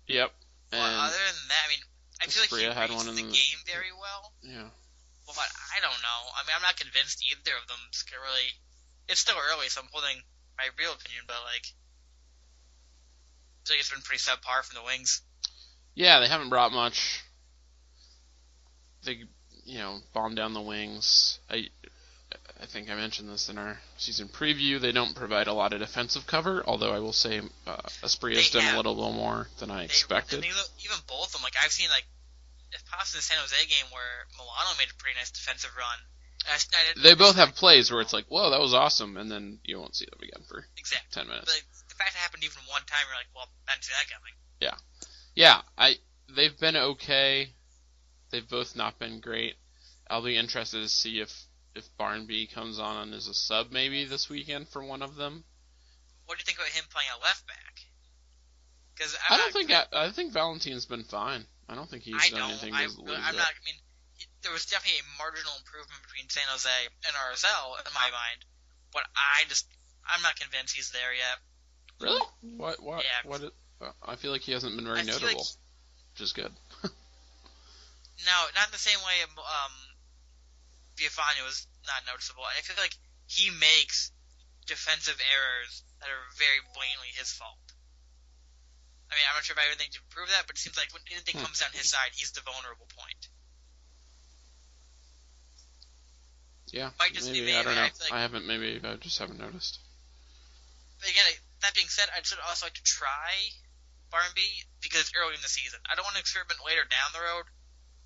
yep. Well, other than that, I mean, I feel like he had one in the the- game very well. yeah, Well, but I don't know. I mean, I'm not convinced either of them can really. It's still early, so I'm holding my real opinion, but like, I feel like it's been pretty subpar from the Wings. Yeah, they haven't brought much. They, you know, bombed down the wings. I, I think I mentioned this in our season preview. They don't provide a lot of defensive cover, although I will say uh, Asprilla's They done a little, little more than I They- expected. and even, even both of them, like I've seen like, if possible, the San Jose game where Melano made a pretty nice defensive run. I, I They both have plays where it's like, whoa, that was awesome, and then you won't see them again for exactly. ten minutes. like, the fact it happened even one time, you're like, well, I didn't see that coming. Yeah, I they've been okay. They've both not been great. I'll be interested to see if if Barmby comes on as a sub maybe this weekend for one of them. What do you think about him playing a left back? Because I don't think I, I think Valentine's been fine. I don't think he's I done anything I, I'm not. I mean, there was definitely a marginal improvement between San Jose and RSL in my mind, but I just I'm not convinced he's there yet. Really? What? What? Yeah. What? uh, I feel like he hasn't been very notable, like- which is good. No, not in the same way. Um, Biafani was not noticeable. I feel like he makes defensive errors that are very blatantly his fault. I mean, I'm not sure if I have anything to prove that, but it seems like when anything Hmm. comes down his side, he's the vulnerable point. Yeah. Might just be maybe I don't know. I like- I haven't. Maybe I just haven't noticed. But again, that being said, I'd sort of also like to try Barmby because it's early in the season. I don't want to experiment later down the road.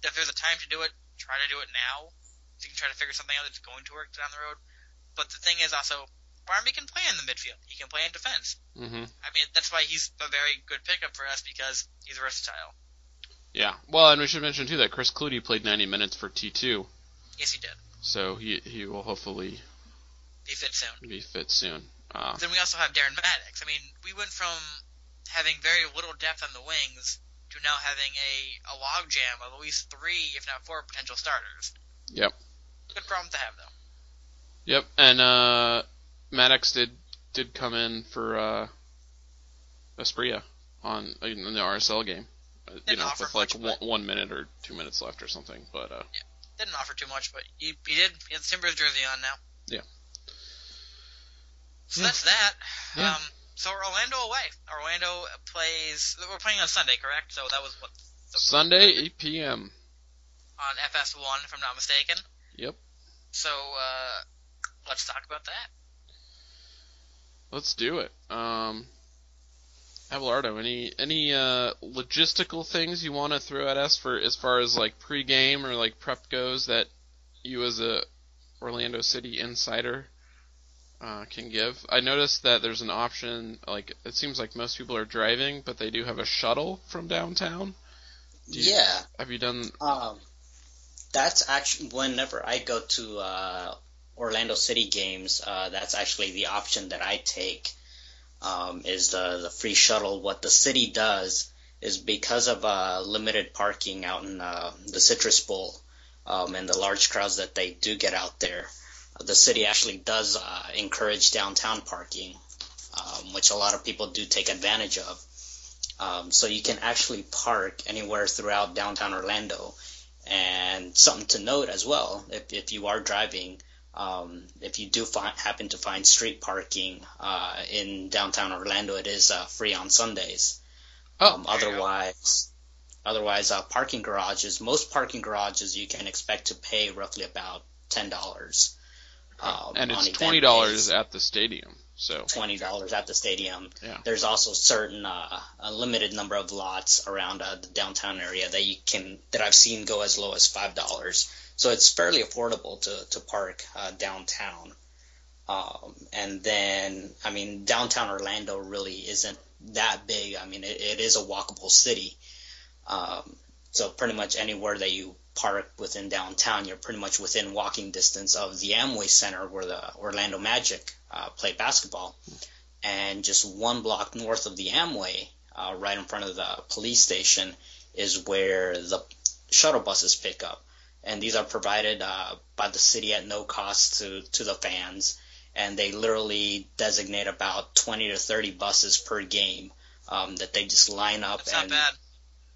If there's a time to do it, try to do it now. So you can try to figure something out that's going to work down the road. But the thing is also, Barmby can play in the midfield. He can play in defense. hmm I mean, that's why he's a very good pickup for us because he's versatile. Yeah. Well, and we should mention too that Chris Klute played 90 minutes for T2, Yes, he did. so he he will hopefully He fits soon. be fit soon. Uh, Then we also have Darren Mattocks. I mean, we went from having very little depth on the wings to now having a, a logjam of at least three, if not four, potential starters. Yep. Good problem to have, though. Yep, and uh, Mattocks did did come in for uh, Asprilla on in the RSL game. Uh, You Didn't know, offer with like much, one, one minute or two minutes left or something. But uh, yeah. Didn't offer too much, but he, he did. He has the Timbers jersey on now. Yeah. So Yeah. that's that. Yeah. Um, so Orlando away. Orlando plays. We're playing on Sunday, correct? So that was what the, Sunday 8 p.m. on FS1, if I'm not mistaken. Yep. So uh, let's talk about that. Let's do it. Um, Abelardo, any any uh, logistical things you want to throw at us for as far as like pregame or like prep goes that you as a Orlando City insider uh, can give? I noticed that there's an option. Like it seems like most people are driving, but they do have a shuttle from downtown. Do you- Yeah. Have you done? Um, that's actually whenever I go to uh, Orlando City games, uh, that's actually the option that I take. Um, is the the free shuttle? What the city does is because of uh, limited parking out in uh, the Citrus Bowl um, and the large crowds that they do get out there, the city actually does uh, encourage downtown parking, um, which a lot of people do take advantage of. Um, so you can actually park anywhere throughout downtown Orlando. And something to note as well, if, if you are driving, um, if you do find, happen to find street parking uh, in downtown Orlando, it is uh, free on Sundays. Oh, um, there you go. otherwise, otherwise, uh, parking garages, most parking garages, you can expect to pay roughly about ten dollars. Um, and it's twenty dollars at the stadium. So twenty dollars at the stadium. Yeah. There's also certain uh, a limited number of lots around uh, the downtown area that you can that I've seen go as low as five dollars. So it's fairly affordable to to park uh, downtown. Um, and then I mean downtown Orlando really isn't that big. I mean it, it is a walkable city. Um, so pretty much anywhere that you park within downtown, you're pretty much within walking distance of the Amway Center where the Orlando Magic uh, play basketball. And just one block north of the Amway, uh, right in front of the police station, is where the shuttle buses pick up. And these are provided uh, by the city at no cost to, to the fans. And they literally designate about 20 to 30 buses per game um, that they just line up That's not and bad.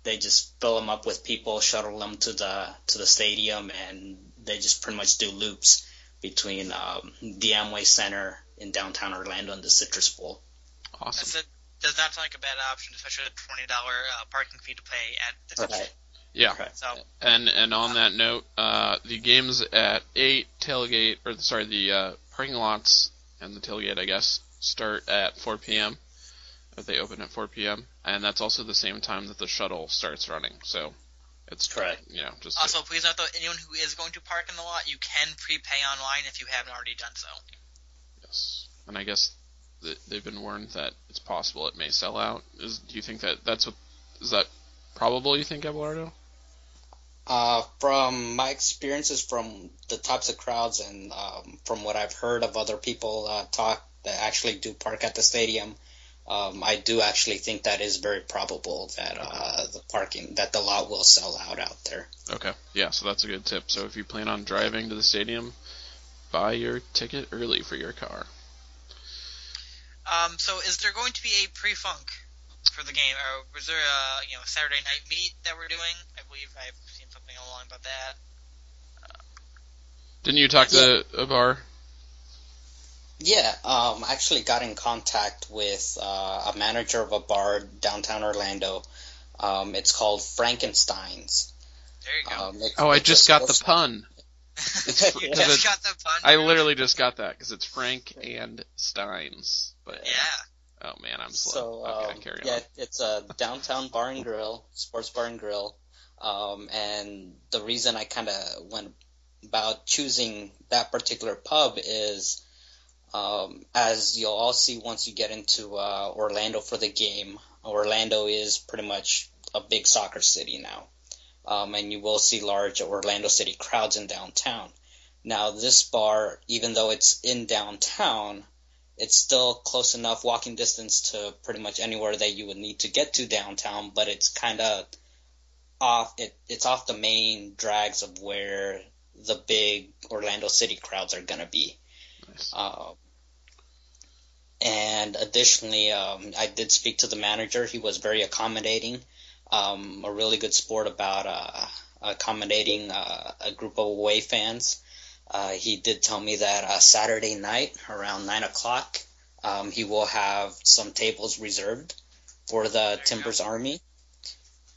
They just fill them up with people, shuttle them to the to the stadium, and they just pretty much do loops between um, the Amway Center in downtown Orlando and the Citrus Bowl. Awesome. It does not sound like a bad option, especially the twenty dollar uh, parking fee to pay at the Citrus. Right. Yeah. Right. So And and on that note, uh, the games at eight tailgate or sorry the uh, parking lots and the tailgate I guess start at 4 p.m. If they open at 4 p.m. and that's also the same time that the shuttle starts running. So it's Correct. You know, just also please note though, anyone who is going to park in the lot, you can prepay online if you haven't already done so. yes. And I guess th- they've been warned that it's possible it may sell out. Is do you think that that's what is that probable? You think, Abelardo? Uh, from my experiences from the types of crowds and um, from what I've heard of other people uh, talk that actually do park at the stadium, um, I do actually think that is very probable that uh, the parking that the lot will sell out out there. Okay. Yeah, so that's a good tip. So if you plan on driving to the stadium, buy your ticket early for your car. Um, so is there going to be a pre-funk for the game, or was there a you know Saturday night meet that we're doing? I believe I've seen something along about that. Didn't you talk to a bar? Yeah, um, I actually got in contact with uh, a manager of a bar downtown Orlando. Um, it's called Frankenstein's. There you go. Um, it- Oh, I it's just got the sports- pun. you just it- got the pun. I literally just got that because it's Frank and Steins. But Yeah. oh man, I'm slow. So okay, um, carry yeah, on. it's a downtown bar and grill, sports bar and grill. Um, and the reason I kind of went about choosing that particular pub is, um, as you'll all see once you get into uh, Orlando for the game. Orlando is pretty much a big soccer city now, um, and you will see large Orlando City crowds in downtown. Now, this bar, even though it's in downtown, it's still close enough walking distance to pretty much anywhere that you would need to get to downtown, but it's kind of off. It, it's off the main drags of where the big Orlando City crowds are gonna be. Nice. Um, and additionally, um, I did speak to the manager. He was very accommodating, um, a really good sport about uh, accommodating uh, a group of away fans. Uh, he did tell me that uh, Saturday night around nine o'clock, um, he will have some tables reserved for the Timbers Army.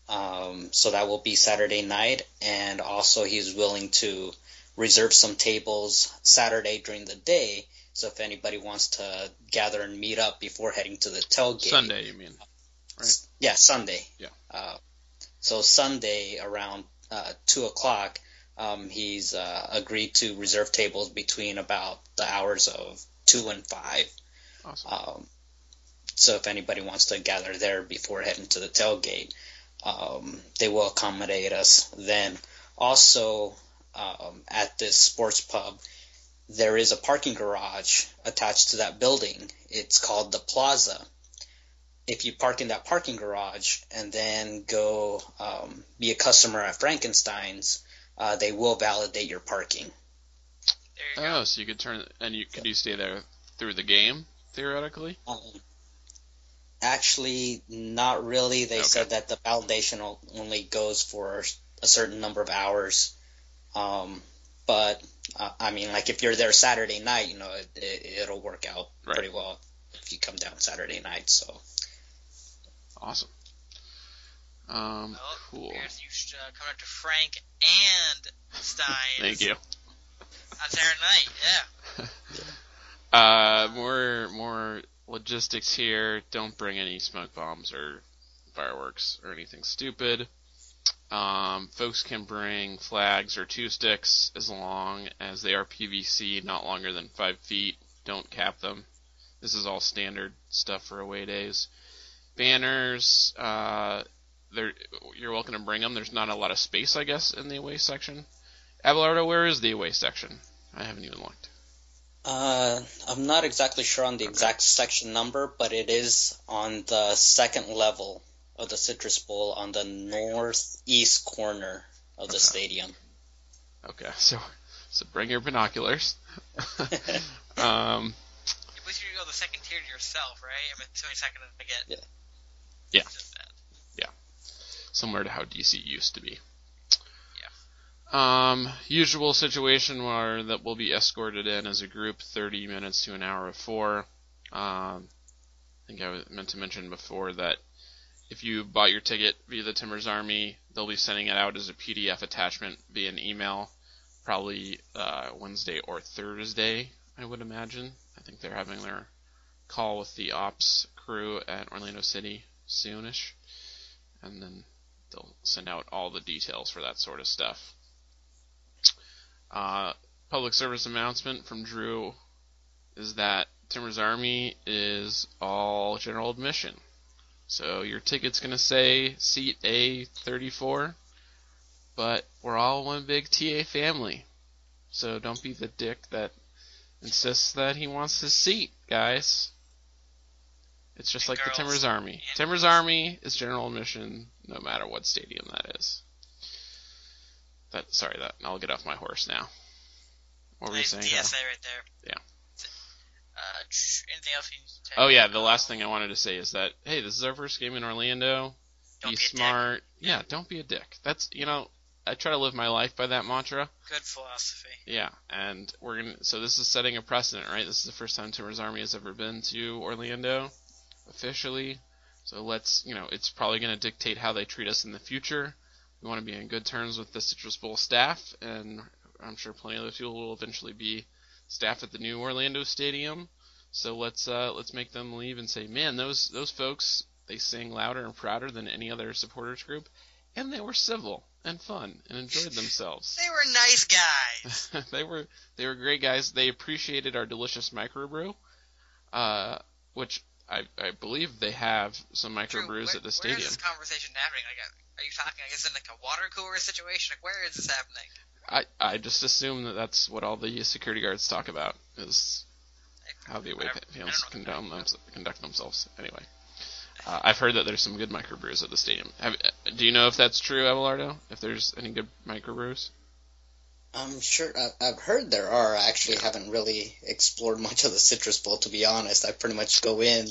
Um, so that will be Saturday night, and also he's willing to reserve some tables Saturday during the day. So if anybody wants to gather and meet up before heading to the tailgate, Sunday, you mean? Right. yeah, Sunday. Yeah. Uh, so Sunday around uh, two o'clock, um, he's uh, agreed to reserve tables between about the hours of two and five. Awesome. Um, so if anybody wants to gather there before heading to the tailgate, um, they will accommodate us. Then also um, at this sports pub, there is a parking garage attached to that building. It's called the Plaza. If you park in that parking garage and then go um, be a customer at Frankenstein's, uh, they will validate your parking. There you go. Oh, so you could turn and you could you stay there through the game theoretically? Um, actually, not really. They Okay. said that the validation only goes for a certain number of hours. Um, but uh, I mean, like if you're there Saturday night, you know, it, it, it'll work out Right. pretty well if you come down Saturday night. So Awesome. Um, Well, cool. here's you should uh, come up to Frank and Stein. Thank you. On Saturday night, yeah. Uh, more more logistics here. Don't bring any smoke bombs or fireworks or anything stupid. Um, folks can bring flags or two sticks as long as they are PVC, not longer than five feet. Don't cap them. This is all standard stuff for away days. Banners, uh, you're welcome to bring them. There's not a lot of space, I guess, in the away section. Abelardo, where is the away section? I haven't even looked. uh, I'm not exactly sure on the exact section number, but it is on the second level of the Citrus Bowl on the northeast corner of the Okay. stadium. Okay, so so bring your binoculars. um, At least you go the second tier to yourself, right? I'm assuming second to get. Yeah. Yeah. Just that. similar to how DC used to be. Yeah. Um, usual situation where that will be escorted in as a group, 30 minutes to an hour before. Um, I think I was meant to mention before that if you bought your ticket via the Timbers Army, they'll be sending it out as a PDF attachment via an email, probably uh, Wednesday or Thursday, I would imagine. I think they're having their call with the ops crew at Orlando City soonish, and then they'll send out all the details for that sort of stuff. Uh, public service announcement from Drew is that Timbers Army is all general admission. So your ticket's going to say seat A34, but we're all one big TA family. So don't be the dick that insists that he wants his seat, guys. It's just And like girls. the Timbers Army. And Timbers. Army is general admission no matter what stadium that is. That sorry, that I'll get off my horse now. What were you saying? DSA Kyle? right there. Yeah. Anything else you need to? Oh yeah, the last thing I wanted to say is that hey, this is our first game in Orlando. Don't be be smart. Yeah, don't be a dick. That's you know, I try to live my life by that mantra. Good philosophy. Yeah, and we're gonna. So this is setting a precedent, right? This is the first time Timbers Army has ever been to Orlando, officially. So let's, you know, it's probably gonna dictate how they treat us in the future. We want to be in good terms with the Citrus Bowl staff, and I'm sure plenty of those people will eventually be staff at the new Orlando Stadium. So let's uh, let's make them leave and say, man, those those folks they sang louder and prouder than any other supporters group, and they were civil and fun and enjoyed themselves. They were nice guys. they were they were great guys. They appreciated our delicious microbrew, uh, which I, I believe they have some Drew, microbrews where, at the stadium. is this conversation happening? Like, are you talking? I guess in like a water cooler situation? Like, where is this happening? I I just assume that that's what all the security guards talk about is how the away whatever. fans I don't know condone them, conduct themselves. Anyway, uh, I've heard that there's some good microbrews at the stadium. Have, uh, do you know if that's true, Abelardo? If there's any good microbrews? I'm sure I- I've heard there are. I actually haven't really explored much of the Citrus Bowl, to be honest. I pretty much go in,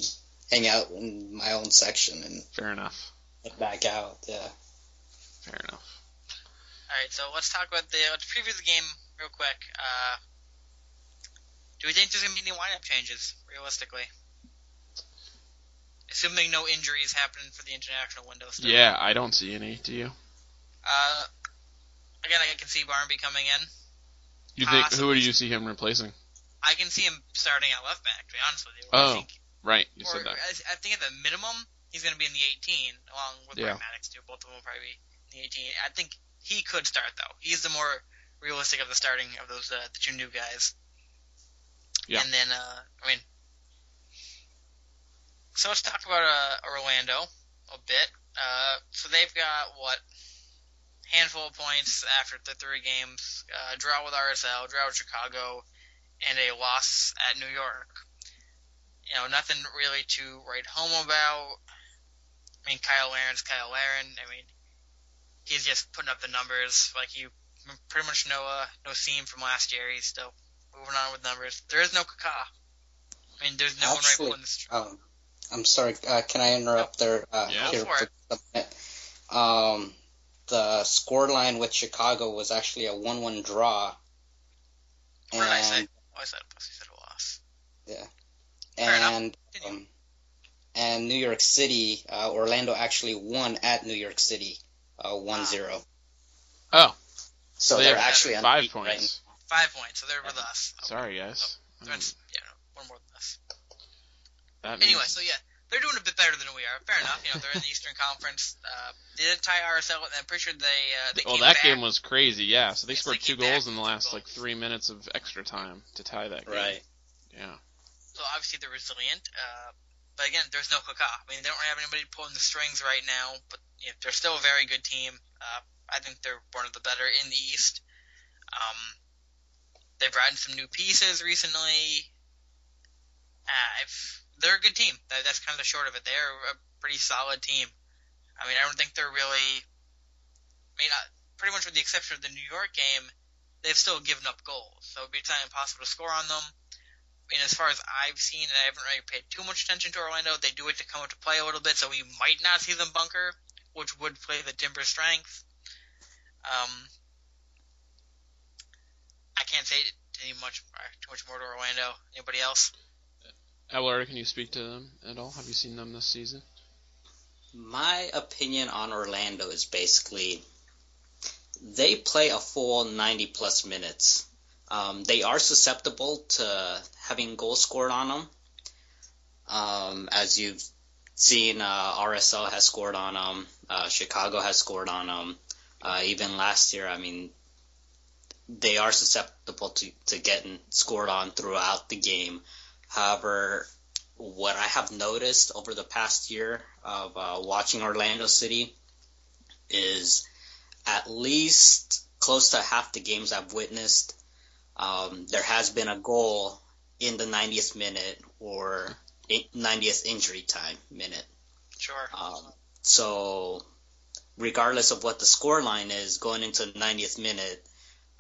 hang out in my own section, and Fair enough. head back out. Yeah. Fair enough. All right, so let's talk about the let's preview the game real quick. Uh, do we think there's gonna be any lineup changes realistically? Assuming no injuries happen for the international window. Still. Yeah, I don't see any. Do you? Uh, again, I can see Barmby coming in. You think who do you see him replacing? I can see him starting at left back. To be honest with you, Oh, I think, Right, you said that. I, I think at the minimum he's going to be in the 18, along with Yeah. Brett Mattocks too. Both of them will probably be in the 18. I think he could start though. He's the more realistic of the starting of those uh, the two new guys. Yeah. And then uh, I mean, so let's talk about uh, Orlando a bit. Uh, so they've got what handful of points after the three games: uh, draw with RSL, draw with Chicago, and a loss at New York. You know, nothing really to write home about. I mean, Kyle Larin's Kyle Larin. I mean, he's just putting up the numbers. Like you pretty much know uh, no seam from last year. He's still moving on with numbers. There is no Kaká. I mean, there's no one right Actually, below this. Um, I'm sorry. Uh, can I interrupt there? Uh, Yeah. here Go for it. a minute? Um, the score line with Chicago was actually a one-one draw. What did I say? And Oh, I said, I said a loss. yeah, and um, and New York City, uh, Orlando actually won at New York City, uh, 1-0. Oh, So they they're actually five unbeaten right points. Five points, so they're with us. Oh, Sorry, guys. they're in- yeah, no, one more than us. That Anyway, means- so yeah, they're doing a bit better than we are. Fair enough. You know, they're in the Eastern Conference. Uh, they didn't tie RSL, and I'm pretty sure they uh, they well, came that back. game was crazy. Yeah, so they Yes, scored they two goals in the with two last like three minutes of extra time to tie that game. Right. Yeah. So obviously they're resilient. Uh, but again, there's no Kaká. I mean, they don't have anybody pulling the strings right now, but you know, they're still a very good team. Uh, I think they're one of the better in the East. Um, they've brought in some new pieces recently. Uh, they're a good team. That, that's kind of the short of it. They're a pretty solid team. I mean, I don't think they're really. I mean, uh, pretty much with the exception of the New York game, they've still given up goals, so it'd be kind of impossible to score on them. I mean, as far as I've seen, and I haven't really paid too much attention to Orlando, they do it to come into play a little bit, so we might not see them bunker, which would play the Timber strength. Um, can't say any much too much more to Orlando. Anybody else? Abelardo, can you speak to them at all? Have you seen them this season? My opinion on Orlando is basically they play a full 90 plus minutes. Um, they are susceptible to having goals scored on them. Um, as you've seen, uh, RSL has scored on them. Uh, Chicago has scored on them. Uh, even last year, I mean, they are susceptible to, to getting scored on throughout the game. However, what I have noticed over the past year of uh, watching Orlando City is at least close to half the games I've witnessed, um, there has been a goal in the 90th minute or 90th injury time minute. Sure. Um, so, regardless of what the score line is going into the 90th minute,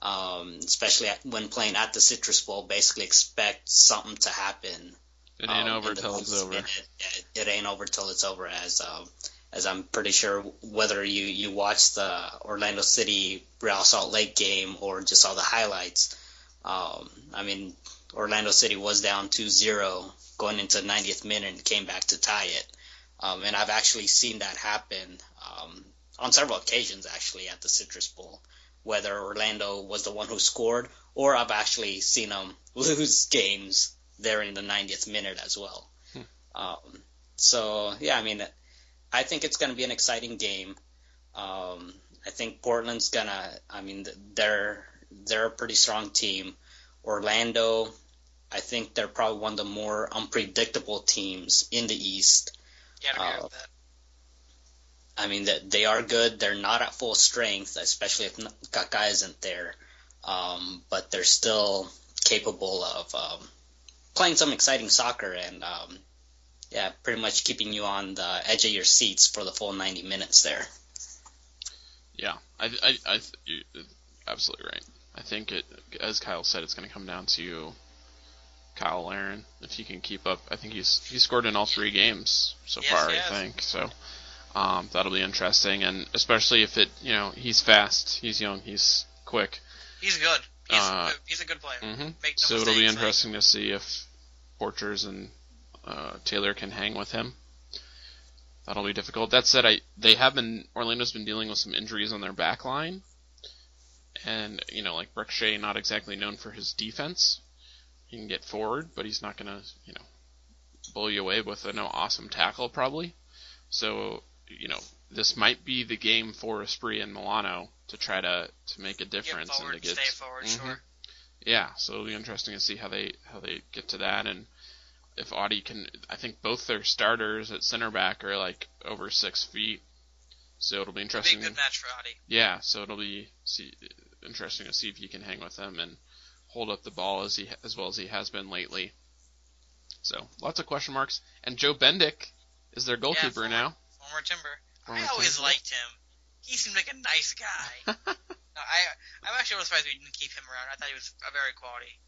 um, especially at, when playing at the Citrus Bowl, basically expect something to happen. It ain't um, over till it's over. Minute. It, it, ain't over till it's over, as um, as I'm pretty sure whether you you watched the Orlando City Real Salt Lake game or just saw the highlights. Um, I mean, Orlando City was down 2-0 going into the 90th minute and came back to tie it. Um, and I've actually seen that happen um, on several occasions, actually, at the Citrus Bowl, whether Orlando was the one who scored or I've actually seen them lose games there in the 90th minute as well. Hmm. Um, so, yeah, I mean, I think it's going to be an exciting game. Um, I think Portland's gonna. I mean, they're they're a pretty strong team. Orlando, I think they're probably one of the more unpredictable teams in the East. Yeah, I agree uh, with that. I mean, that they are good. They're not at full strength, especially if Kaká isn't there. Um, but they're still capable of um, playing some exciting soccer, and um, yeah, pretty much keeping you on the edge of your seats for the full 90 minutes there. Yeah, I, I, I you're absolutely right. I think it, as Kyle said, it's going to come down to Kyle Larin if he can keep up. I think he's he scored in all three games so yes, far. I think so. Um, that'll be interesting, and especially if it, you know, he's fast, he's young, he's quick. He's good. He's, uh, he's a good player. Mm-hmm. No so mistakes, it'll be interesting like. to see if Borchers and uh, Taylor can hang with him. That'll be difficult. That said, I they have been Orlando's been dealing with some injuries on their back line, and you know like Brek Shea not exactly known for his defense. He can get forward, but he's not gonna you know blow you away with an awesome tackle probably. So you know this might be the game for Asprilla and Melano to try to to make a difference get forward, and to get stay forward, mm-hmm. sure. Yeah, so it'll be interesting to see how they how they get to that and if Adi can, I think both their starters at center back are like over six feet, so it'll be interesting. It'll be a good match for Adi. Yeah, so it'll be see, interesting to see if he can hang with them and hold up the ball as he as well as he has been lately. So lots of question marks. And Joe Bendik is their goalkeeper yeah, now. Former Timber. Former I always timber. liked him. He seemed like a nice guy. no, I I'm actually surprised we didn't keep him around. I thought he was a very quality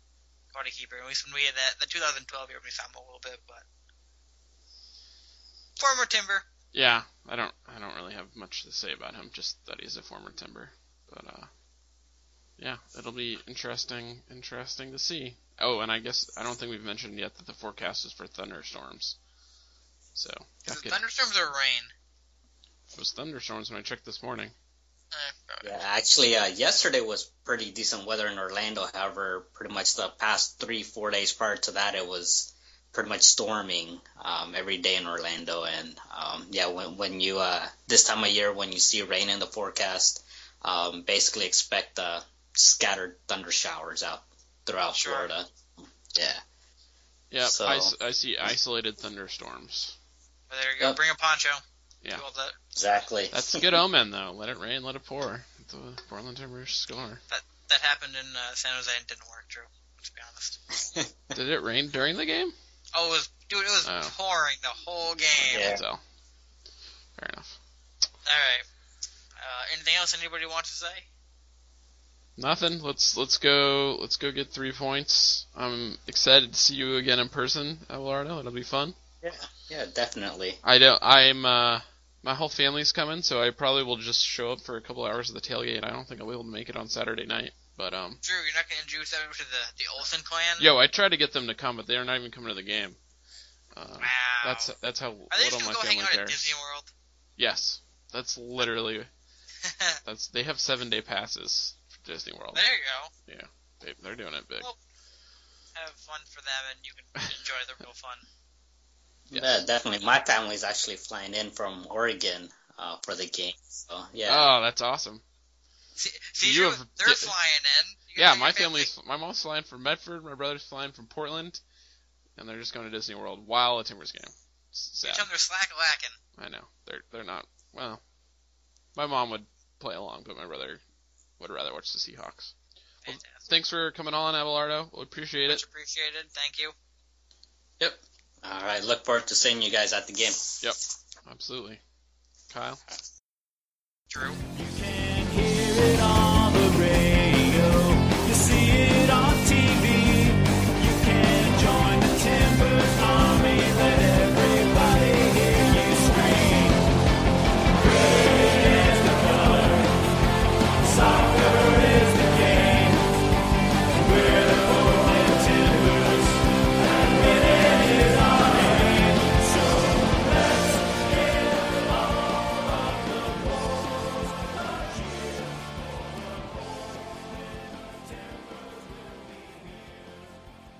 party keeper. At least when we had that the 2012 year, we saw him a little bit, but former Timber. Yeah, I don't I don't really have much to say about him. Just that he's a former Timber, but uh, yeah, it'll be interesting interesting to see. Oh, and I guess I don't think we've mentioned yet that the forecast is for thunderstorms. So is it thunderstorms or rain? It was thunderstorms when I checked this morning. Yeah, actually, uh, yesterday was pretty decent weather in Orlando. However, pretty much the past three, four days prior to that, it was pretty much storming um, every day in Orlando. And um, yeah, when when you uh, this time of year when you see rain in the forecast, um, basically expect uh, scattered thunder showers out throughout sure. Florida. Yeah. Yeah, so, I, I see isolated thunderstorms. Well, there you go. Yep. Bring a poncho. Yeah. Exactly. That's a good omen, though. Let it rain, let it pour. The Portland Timbers score. That that happened in uh, San Jose and didn't work, Drew. Let's be honest. Did it rain during the game? Oh, it was, dude. It was oh. pouring the whole game. Yeah. So. Fair enough. All right. Uh, anything else anybody wants to say? Nothing. Let's let's go. Let's go get three points. I'm excited to see you again in person, Abelardo. It'll be fun. Yeah, yeah, definitely. I don't. I'm. uh my whole family's coming, so I probably will just show up for a couple hours of the tailgate. I don't think I'll be able to make it on Saturday night. But um, Drew, you're not going to introduce them to the the Olsen clan. yo, I tried to get them to come, but they're not even coming to the game. Uh, Wow. That's that's how Are little my going to go hang family out at cares. Disney World? Yes, that's literally that's they have seven day passes for Disney World. there you go. Yeah, they, they're doing it big. Well, Have fun for them, and you can enjoy the real fun. Yes. Yeah, definitely. My family's actually flying in from Oregon uh, for the game. So yeah. Oh, that's awesome. See, see You Drew, have they're di- flying in. You Yeah, my your family- family's my mom's flying from Medford, my brother's flying from Portland, and they're just going to Disney World while a Timbers game. It's You sad. tell them they're slack lacking. I know they're they're not. Well, my mom would play along, but my brother would rather watch the Seahawks. Well, Thanks for coming on, Abelardo. We appreciate it. Much appreciated. Thank you. All right. Look forward to seeing you guys at the game. Yep. Absolutely. Kyle. Drew.